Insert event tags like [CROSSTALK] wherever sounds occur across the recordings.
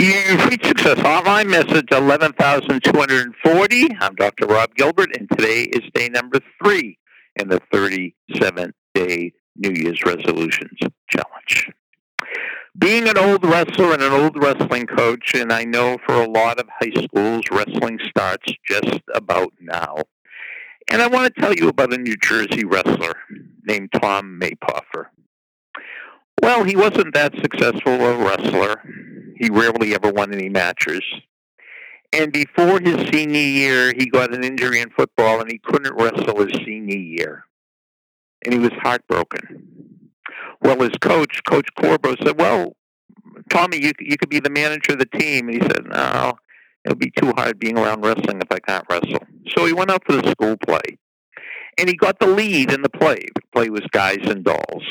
You've reached Success Hotline, message 11,240. I'm Dr. Rob Gilbert, and today is day number three in the 37 day New Year's Resolutions Challenge. Being an old wrestler and an old wrestling coach, and I know for a lot of high schools, wrestling starts just about now. And I want to tell you about a New Jersey wrestler named Tom Mapother. Well, he wasn't that successful a wrestler. He rarely ever won any matches. And before his senior year, he got an injury in football and he couldn't wrestle his senior year. And he was heartbroken. Well, his coach, Coach Corbo, said, Well, Tommy, you, you could be the manager of the team. And he said, No, it'll be too hard being around wrestling if I can't wrestle. So he went out for the school play. And he got the lead in the play. The play was Guys and Dolls.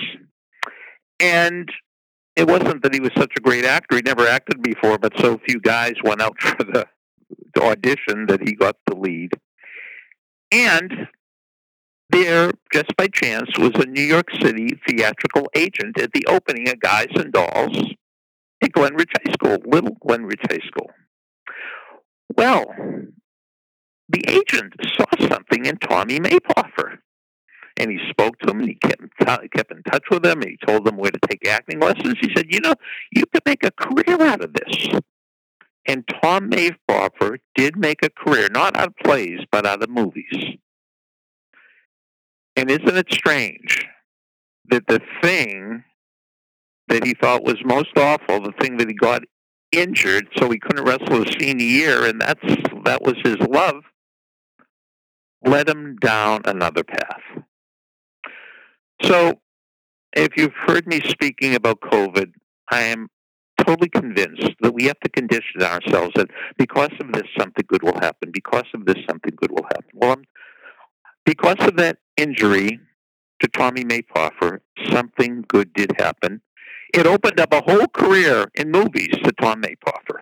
And it wasn't that he was such a great actor. He never acted before, but so few guys went out [LAUGHS] for the, the audition that he got the lead. And there, just by chance, was a New York City theatrical agent at the opening of Guys and Dolls at Glen Ridge High School, Little Glen Ridge High School. Well, the agent saw something in Tommy Mapother and he spoke to him and he kept kept in touch with him and he told him where to take acting lessons. He said, "You know, you could make a career out of this." And Tom Mapother did make a career, not out of plays, but out of movies. And isn't it strange that the thing that he thought was most awful, the thing that he got injured so he couldn't wrestle his senior year, and that's that was his love, led him down another path. So, if you've heard me speaking about COVID, I am totally convinced that we have to condition ourselves that because of this, something good will happen. Because of this, something good will happen. Well, I'm, because of that injury to Tommy Mapother, something good did happen. It opened up a whole career in movies to Tom Mapother.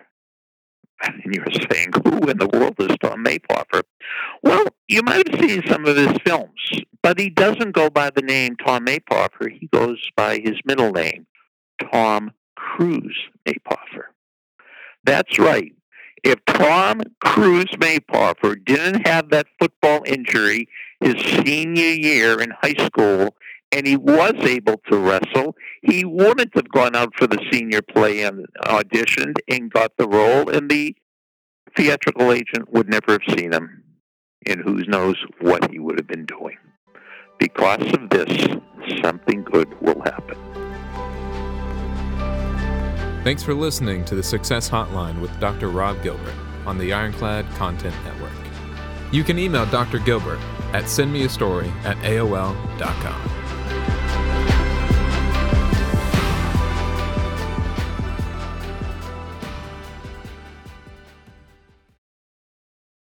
And you're saying, who in the world is Tom Mapother? You might have seen some of his films, but he doesn't go by the name Tom Mapother. He goes by his middle name, Tom Cruise Mapother. That's right. If Tom Cruise Mapother didn't have that football injury his senior year in high school, and he was able to wrestle, he wouldn't have gone out for the senior play and auditioned and got the role, and the theatrical agent would never have seen him, and who knows what he would have been doing. Because of this, something good will happen. Thanks for listening to the Success Hotline with Dr. Rob Gilbert on the Ironclad Content Network. You can email Dr. Gilbert at sendmeastory at AOL.com.